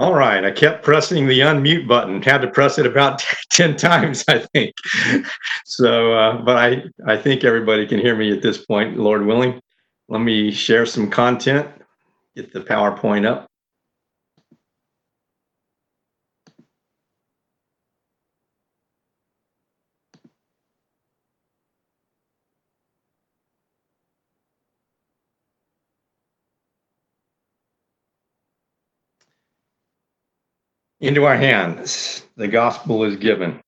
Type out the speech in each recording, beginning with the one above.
All right, I kept pressing the unmute button. Had to press it about 10 times, I think. So, uh, but I, I think everybody can hear me at this point, Lord willing. Let me share some content, get the PowerPoint up. Into our hands. The gospel is given.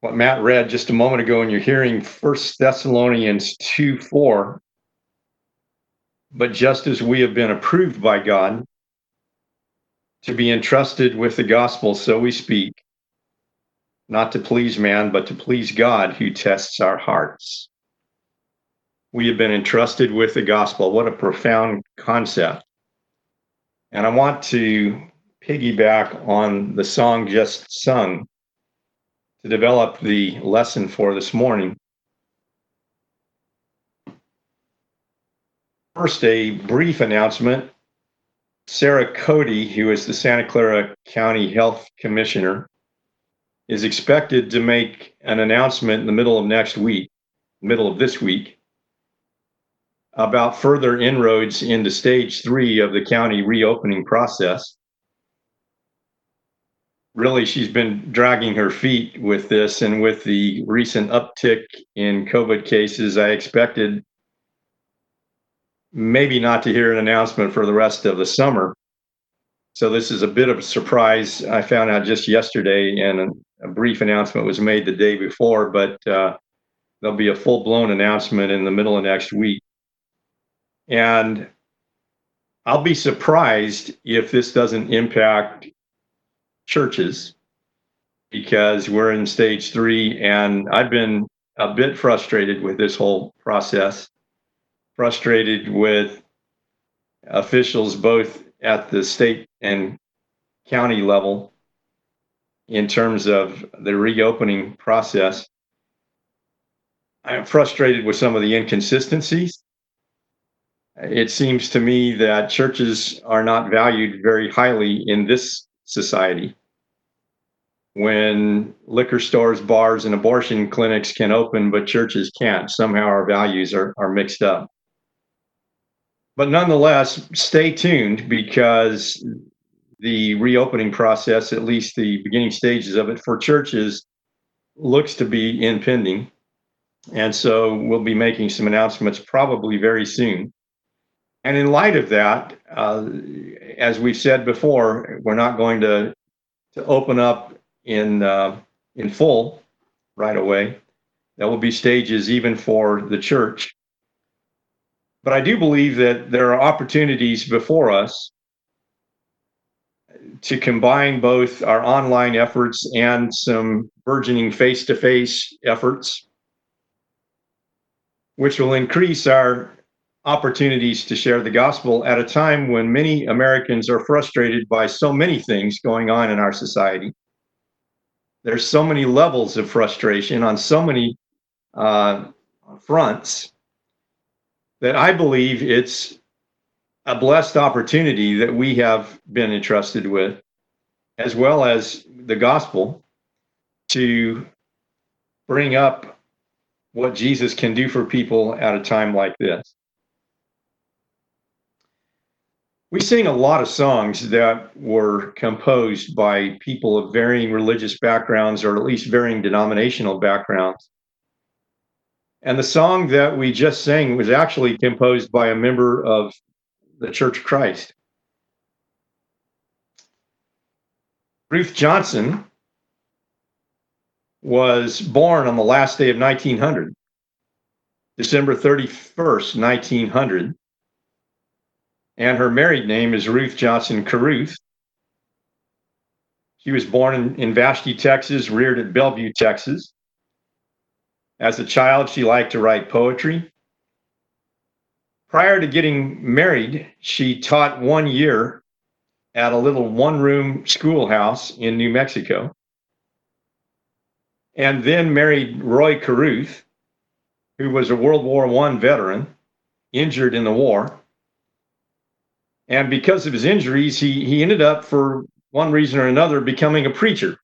What Matt read just a moment ago, and you're hearing First Thessalonians 2 4. But just as we have been approved by God to be entrusted with the gospel, so we speak, not to please man, but to please God who tests our hearts. We have been entrusted with the gospel. What a profound concept. And I want to piggyback on the song just sung to develop the lesson for this morning. First, a brief announcement. Sara Cody, who is the Santa Clara County Health Commissioner, is expected to make an announcement in the middle of next week, middle of this week, about further inroads into stage three of the county reopening process. Really, she's been dragging her feet with this, and with the recent uptick in COVID cases, I expected maybe not to hear an announcement for the rest of the summer. So, this is a bit of a surprise. I found out just yesterday, and a, brief announcement was made the day before, but uh, there'll be a full blown announcement in the middle of next week. And I'll be surprised if this doesn't impact churches because we're in stage three and I've been a bit frustrated with this whole process, frustrated with officials both at the state and county level in terms of the reopening process. I'm frustrated with some of the inconsistencies it seems to me that churches are not valued very highly in this society. When liquor stores, bars, and abortion clinics can open, but churches can't, somehow our values are, are mixed up. But nonetheless, stay tuned because the reopening process, at least the beginning stages of it for churches, looks to be impending. And so we'll be making some announcements probably very soon. And in light of that, uh, as we've said before, we're not going to to open up in uh, in full right away. There will be stages even for the church. But I do believe that there are opportunities before us to combine both our online efforts and some burgeoning face to face efforts, which will increase our opportunities to share the gospel at a time when many Americans are frustrated by so many things going on in our society. There's so many levels of frustration on so many uh, fronts that I believe it's a blessed opportunity that we have been entrusted with, as well as the gospel, to bring up what Jesus can do for people at a time like this. We sing a lot of songs that were composed by people of varying religious backgrounds or at least varying denominational backgrounds. And the song that we just sang was actually composed by a member of the Church of Christ. Ruth Johnson was born on the last day of 1900, December 31st, 1900 and her married name is Ruth Johnson Caruth. She was born in, in Vashti, Texas, reared at Bellevue, Texas. As a child, she liked to write poetry. Prior to getting married, she taught one year at a little one room schoolhouse in New Mexico, and then married Roy Caruth, who was a World War I veteran, injured in the war And because of his injuries, he, he ended up, for one reason or another, becoming a preacher.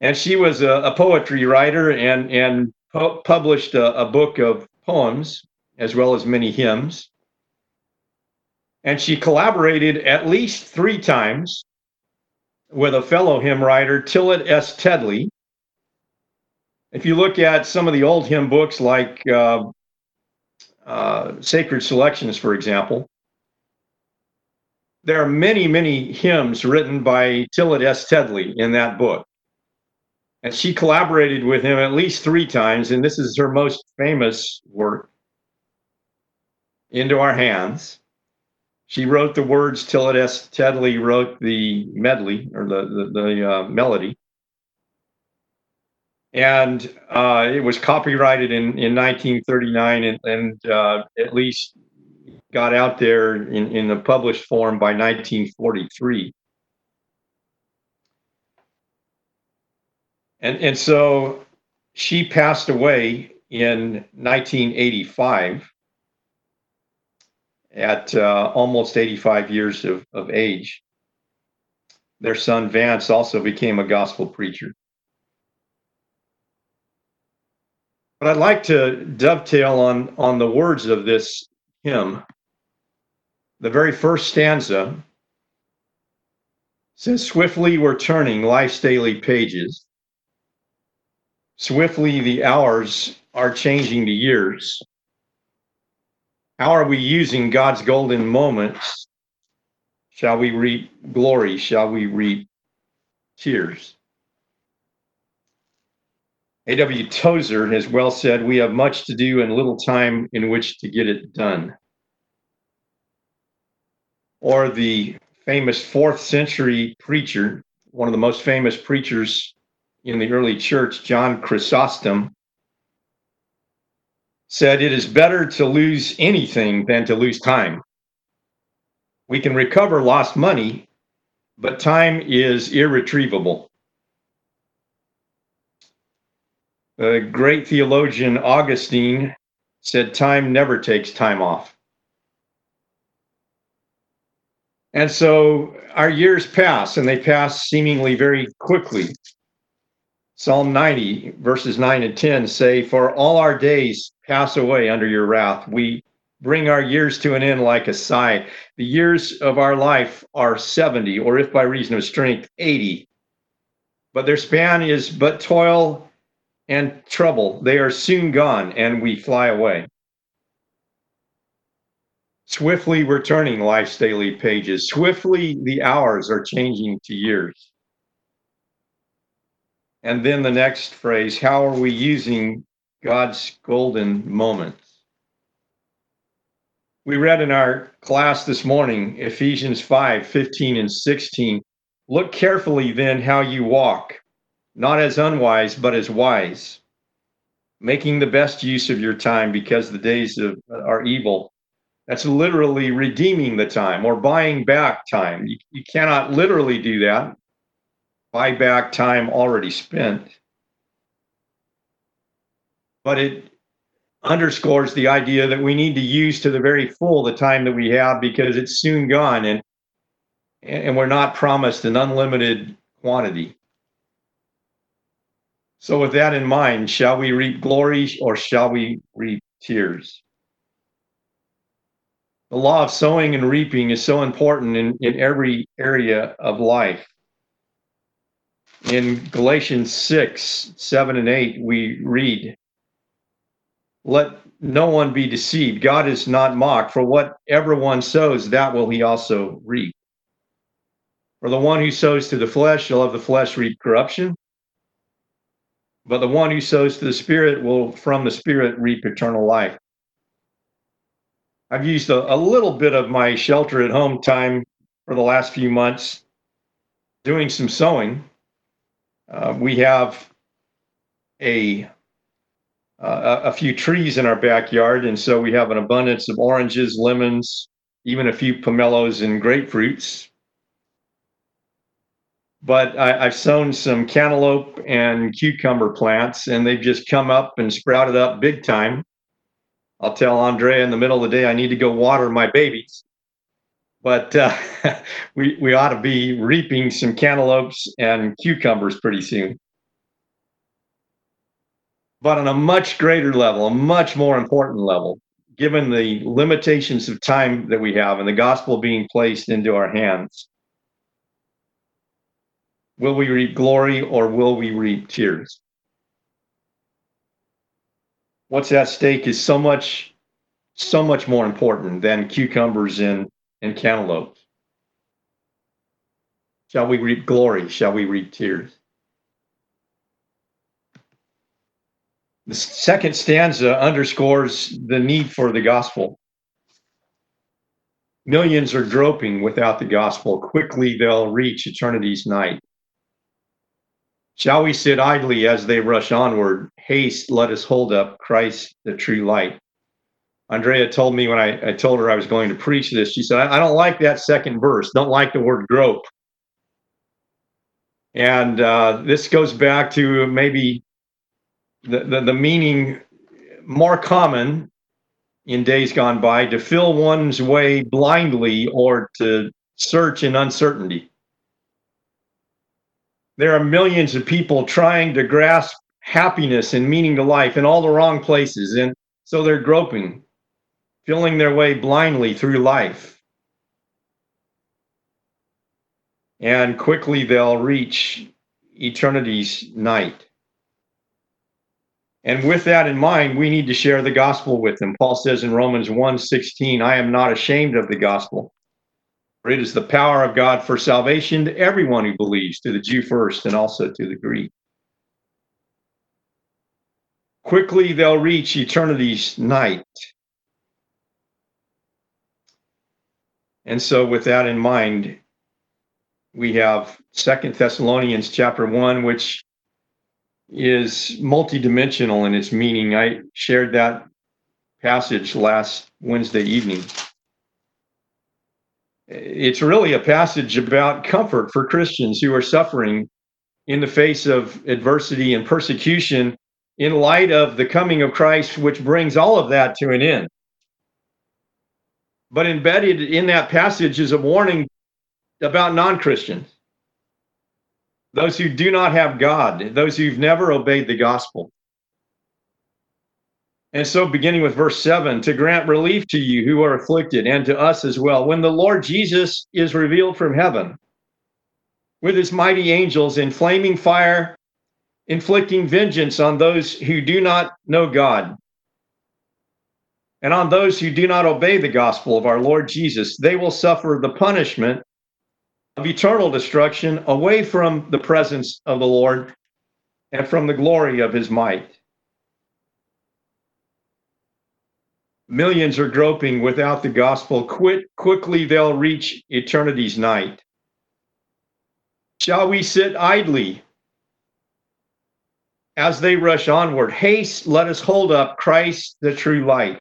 And she was a, a poetry writer and, and pu- published a, a book of poems as well as many hymns. And she collaborated at least three times with a fellow hymn writer, Tillit S. Teddlie. If you look at some of the old hymn books like uh, uh, Sacred Selections, for example, there are many, many hymns written by Tillit S. Teddlie in that book. And she collaborated with him at least three times, and this is her most famous work, Into Our Hands. She wrote the words, Tillit S. Teddlie wrote the medley or the, the, the uh, melody. And uh, it was copyrighted in, in 1939 and, and uh, at least got out there in, in the published form by 1943. And, and so she passed away in 1985 at uh, almost 85 years of, of age. Their son Vance also became a gospel preacher. But I'd like to dovetail on, on the words of this hymn. The very first stanza says, Swiftly we're turning life's daily pages. Swiftly the hours are changing to years. How are we using God's golden moments? Shall we reap glory? Shall we reap tears? A.W. Tozer has well said, We have much to do and little time in which to get it done. Or the famous fourth century preacher, one of the most famous preachers in the early church, John Chrysostom, said it is better to lose anything than to lose time. We can recover lost money, but time is irretrievable. The great theologian Augustine said, Time never takes time off. And so our years pass, and they pass seemingly very quickly. Psalm 90, verses 9 and 10 say, For all our days pass away under your wrath. We bring our years to an end like a sigh. The years of our life are 70, or if by reason of strength, 80. But their span is but toil and trouble. They are soon gone, and we fly away. Swiftly returning life's daily pages. Swiftly the hours are changing to years. And then the next phrase, how are we using God's golden moments? We read in our class this morning, Ephesians 5 15 and 16. Look carefully then how you walk, not as unwise, but as wise, making the best use of your time because the days of, are evil. That's literally redeeming the time or buying back time. You, you cannot literally do that buy back time already spent. But it underscores the idea that we need to use to the very full the time that we have because it's soon gone and and we're not promised an unlimited quantity. So with that in mind, shall we reap glory or shall we reap tears? The law of sowing and reaping is so important in, in every area of life in Galatians 6, 7, and 8, we read, Let no one be deceived. God is not mocked, for whatever one sows, that will he also reap. For the one who sows to the flesh shall of the flesh reap corruption, but the one who sows to the Spirit will from the Spirit reap eternal life. I've used a, a little bit of my shelter at home time for the last few months doing some sowing. uh, we have a uh, a few trees in our backyard, and so we have an abundance of oranges, lemons, even a few pomelos and grapefruits. But I, have sown some cantaloupe and cucumber plants, and they've just come up and sprouted up big time. I'll tell Andrea in the middle of the day I need to go water my babies but uh, we we ought to be reaping some cantaloupes and cucumbers pretty soon. But on a much greater level, a much more important level, given the limitations of time that we have and the gospel being placed into our hands, will we reap glory or will we reap tears? What's at stake is so much, so much more important than cucumbers and, and cantaloupes. Shall we reap glory? Shall we reap tears? The second stanza underscores the need for the gospel. Millions are groping without the gospel. Quickly they'll reach eternity's night. Shall we sit idly as they rush onward? Haste, let us hold up Christ, the true light. Andrea told me when I, I told her I was going to preach this, she said, I, I don't like that second verse, don't like the word grope. And uh, this goes back to maybe the, the, the meaning more common in days gone by to fill one's way blindly or to search in uncertainty. There are millions of people trying to grasp happiness and meaning to life in all the wrong places. And so they're groping, feeling their way blindly through life. And quickly they'll reach eternity's night. And with that in mind, we need to share the gospel with them. Paul says in Romans 1:16, I am not ashamed of the gospel. For it is the power of God for salvation to everyone who believes, to the Jew first and also to the Greek. Quickly they'll reach eternity's night. And so with that in mind, we have Second Thessalonians chapter 1, which is multidimensional in its meaning. I shared that passage last Wednesday evening. It's really a passage about comfort for Christians who are suffering in the face of adversity and persecution in light of the coming of Christ, which brings all of that to an end. But embedded in that passage is a warning about non Christians those who do not have God, those who've never obeyed the gospel. And so, beginning with verse 7, to grant relief to you who are afflicted and to us as well, when the Lord Jesus is revealed from heaven with his mighty angels in flaming fire, inflicting vengeance on those who do not know God and on those who do not obey the gospel of our Lord Jesus, they will suffer the punishment of eternal destruction away from the presence of the Lord and from the glory of his might. Millions are groping without the gospel. Quit quickly they'll reach eternity's night. Shall we sit idly as they rush onward? Haste, let us hold up Christ the true light.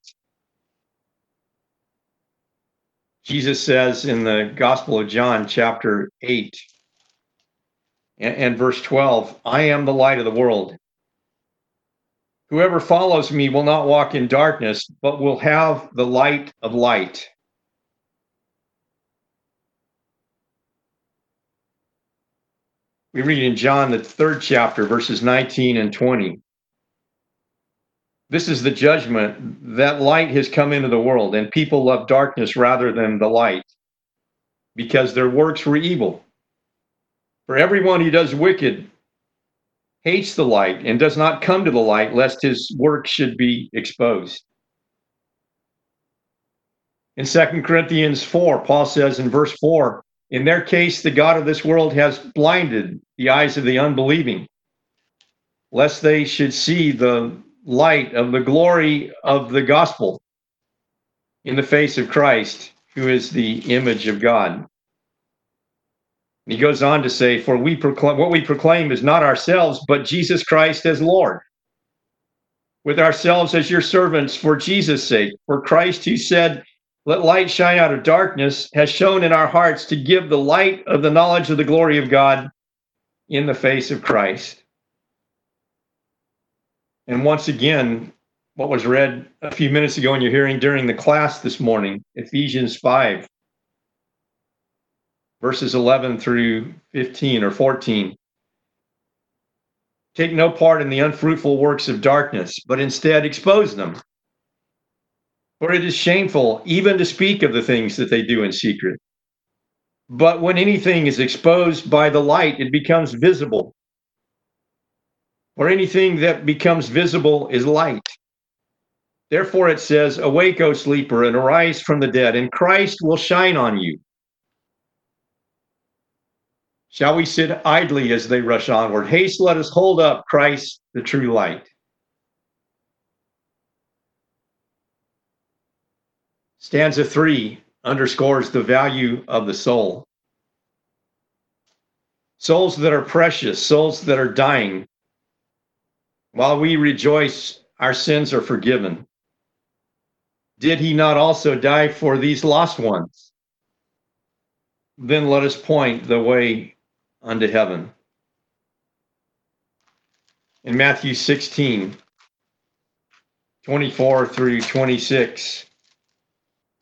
Jesus says in the Gospel of John, chapter 8 and, and, verse 12, I am the light of the world. Whoever follows me will not walk in darkness, but will have the light of light. We read in John, the third chapter, verses 19 and 20. This is the judgment that light has come into the world, and people love darkness rather than the light because their works were evil. For everyone who does wicked hates the light and does not come to the light, lest his work should be exposed. In 2 Corinthians 4, Paul says in verse 4 In their case, the God of this world has blinded the eyes of the unbelieving, lest they should see the light of the glory of the gospel in the face of Christ, who is the image of God. He goes on to say, For we proclaim what we proclaim is not ourselves, but Jesus Christ as Lord. With ourselves as your servants for Jesus' sake, for Christ who said, Let light shine out of darkness, has shown in our hearts to give the light of the knowledge of the glory of God in the face of Christ. And once again, what was read a few minutes ago in your hearing during the class this morning, Ephesians 5. verses 11 through 15 or 14. Take no part in the unfruitful works of darkness, but instead expose them. For it is shameful even to speak of the things that they do in secret. But when anything is exposed by the light, it becomes visible. For anything that becomes visible is light. Therefore, it says, Awake, O sleeper, and arise from the dead, and Christ will shine on you. Shall we sit idly as they rush onward? Haste, let us hold up Christ, the true light. Stanza three underscores the value of the soul. Souls that are precious, souls that are dying. While we rejoice, our sins are forgiven. Did he not also die for these lost ones? Then let us point the way unto heaven. In Matthew 16, 24 through 26,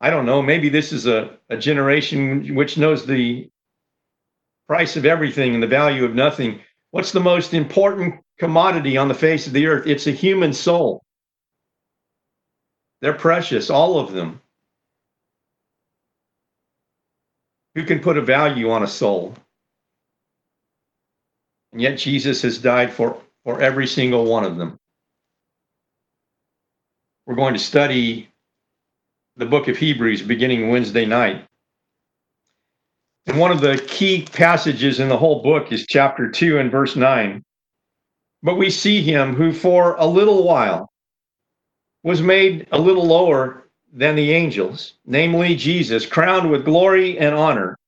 I don't know. Maybe this is a, a generation which knows the price of everything and the value of nothing. What's the most important commodity on the face of the earth? It's a human soul. They're precious, all of them. Who can put a value on a soul? And yet Jesus has died for, for every single one of them. We're going to study the book of Hebrews beginning Wednesday night. And one of the key passages in the whole book is chapter 2 and verse 9. But we see him who for a little while was made a little lower than the angels, namely Jesus, crowned with glory and honor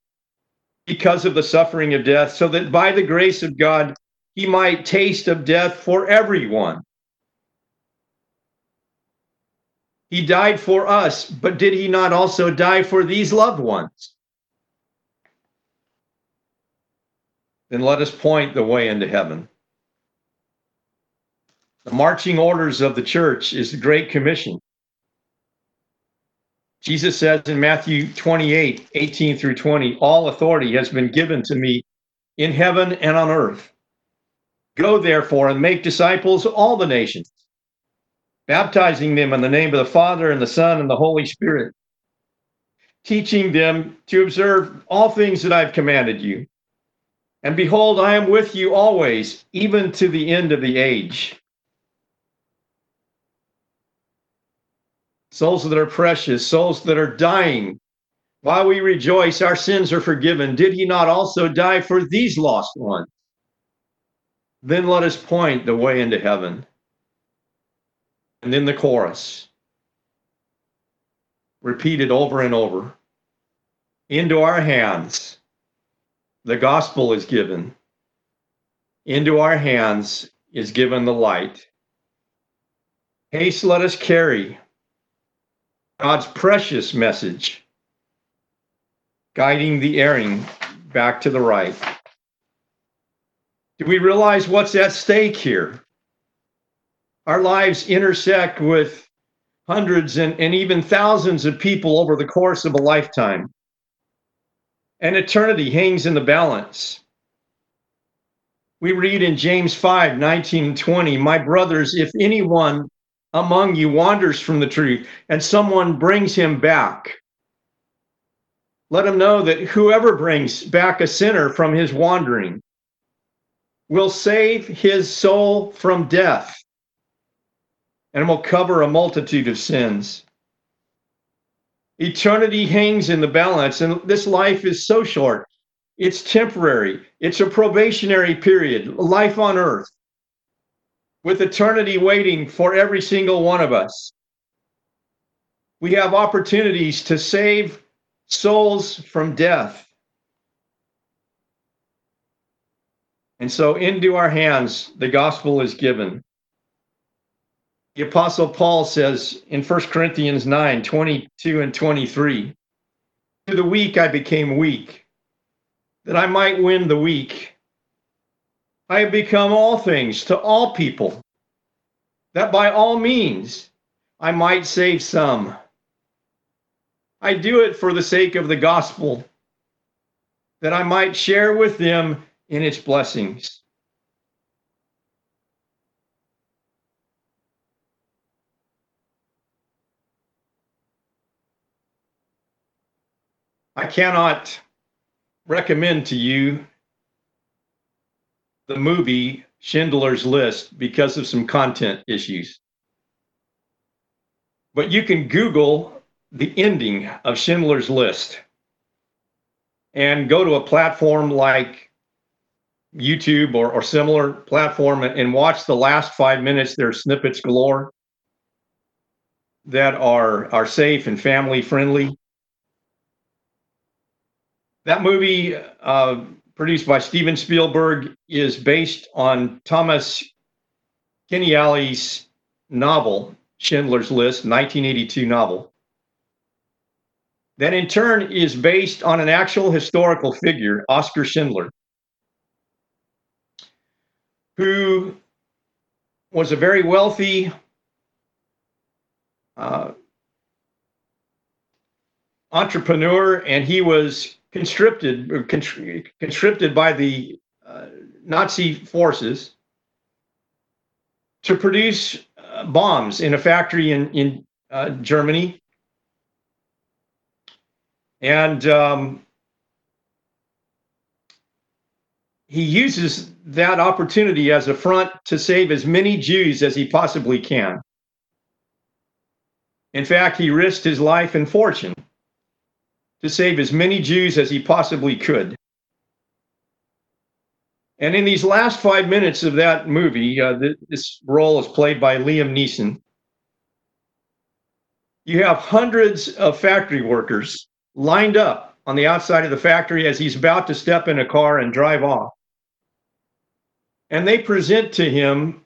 because of the suffering of death, so that by the grace of God he might taste of death for everyone. He died for us, but did he not also die for these loved ones? Then let us point the way into heaven. The marching orders of the church is the Great Commission. Jesus says in Matthew 28 18 through 20, All authority has been given to me in heaven and on earth. Go therefore and make disciples all the nations, baptizing them in the name of the Father and the Son and the Holy Spirit, teaching them to observe all things that I've commanded you. And behold, I am with you always, even to the end of the age. souls that are precious, souls that are dying. While we rejoice, our sins are forgiven. Did he not also die for these lost ones? Then let us point the way into heaven. And then the chorus, repeated over and over. Into our hands, the gospel is given. Into our hands is given the light. Haste, let us carry God's precious message, guiding the erring back to the right. Do we realize what's at stake here? Our lives intersect with hundreds and, and even thousands of people over the course of a lifetime. And eternity hangs in the balance. We read in James 5 19 and 20, My brothers, if anyone among you wanders from the truth and someone brings him back, let him know that whoever brings back a sinner from his wandering will save his soul from death and will cover a multitude of sins. Eternity hangs in the balance, and this life is so short. It's temporary, it's a probationary period, life on earth with eternity waiting for every single one of us. We have opportunities to save souls from death. And so into our hands the gospel is given. The apostle Paul says in 1 Corinthians 9, 22 and 23, to the weak I became weak, that I might win the weak. I have become all things to all people, that by all means I might save some. I do it for the sake of the gospel, that I might share with them in its blessings. I cannot recommend to you the movie Schindler's List because of some content issues. But you can Google the ending of Schindler's List and go to a platform like YouTube or, or similar platform and watch the last five minutes. There are snippets galore that are, are safe and family friendly. That movie, uh, produced by Steven Spielberg, is based on Thomas Keneally's novel, Schindler's List, 1982 novel. That in turn is based on an actual historical figure, Oskar Schindler, who was a very wealthy uh, entrepreneur, and he was conscripted conscripted by the uh, Nazi forces to produce uh, bombs in a factory in in uh, Germany, and um, he uses that opportunity as a front to save as many Jews as he possibly can. In fact, he risked his life and fortune to save as many Jews as he possibly could. And in these last five minutes of that movie, uh, th- this role is played by Liam Neeson. You have hundreds of factory workers lined up on the outside of the factory as he's about to step in a car and drive off. And they present to him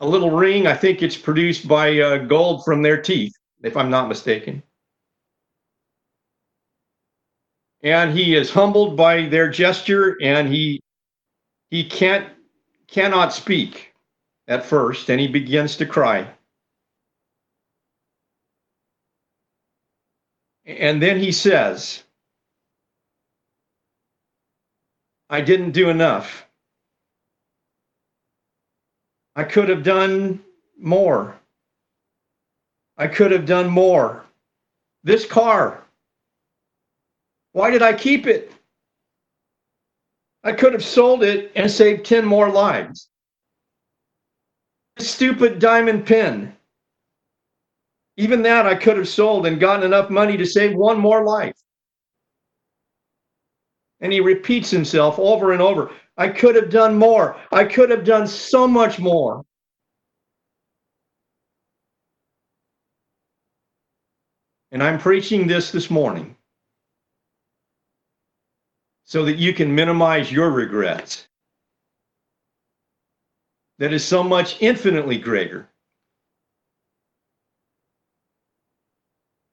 a little ring. I think it's produced by uh, gold from their teeth, if I'm not mistaken. And he is humbled by their gesture and he he can't cannot speak at first and he begins to cry. And then he says i didn't do enough. I could have done more. I could have done more. This car why did I keep it? I could have sold it and saved 10 more lives. Stupid diamond pin. Even that I could have sold and gotten enough money to save one more life. And he repeats himself over and over. I could have done more. I could have done so much more. And I'm preaching this this morning so that you can minimize your regrets. That is so much infinitely greater.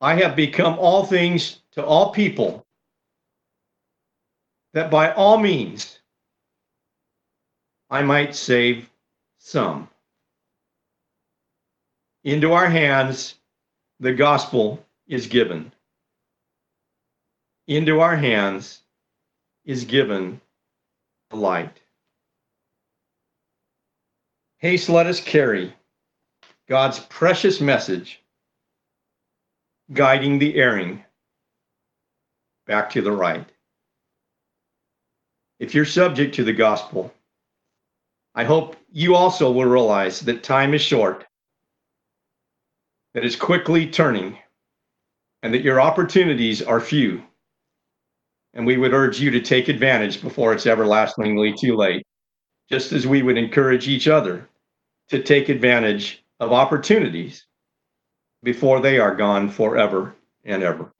I have become all things to all people, that by all means I might save some. Into our hands the gospel is given. Into our hands is given the light. Haste, let us carry God's precious message, guiding the erring back to the right. If you're subject to the gospel, I hope you also will realize that time is short, that it's quickly turning, and that your opportunities are few. And we would urge you to take advantage before it's everlastingly too late, just as we would encourage each other to take advantage of opportunities before they are gone forever and ever.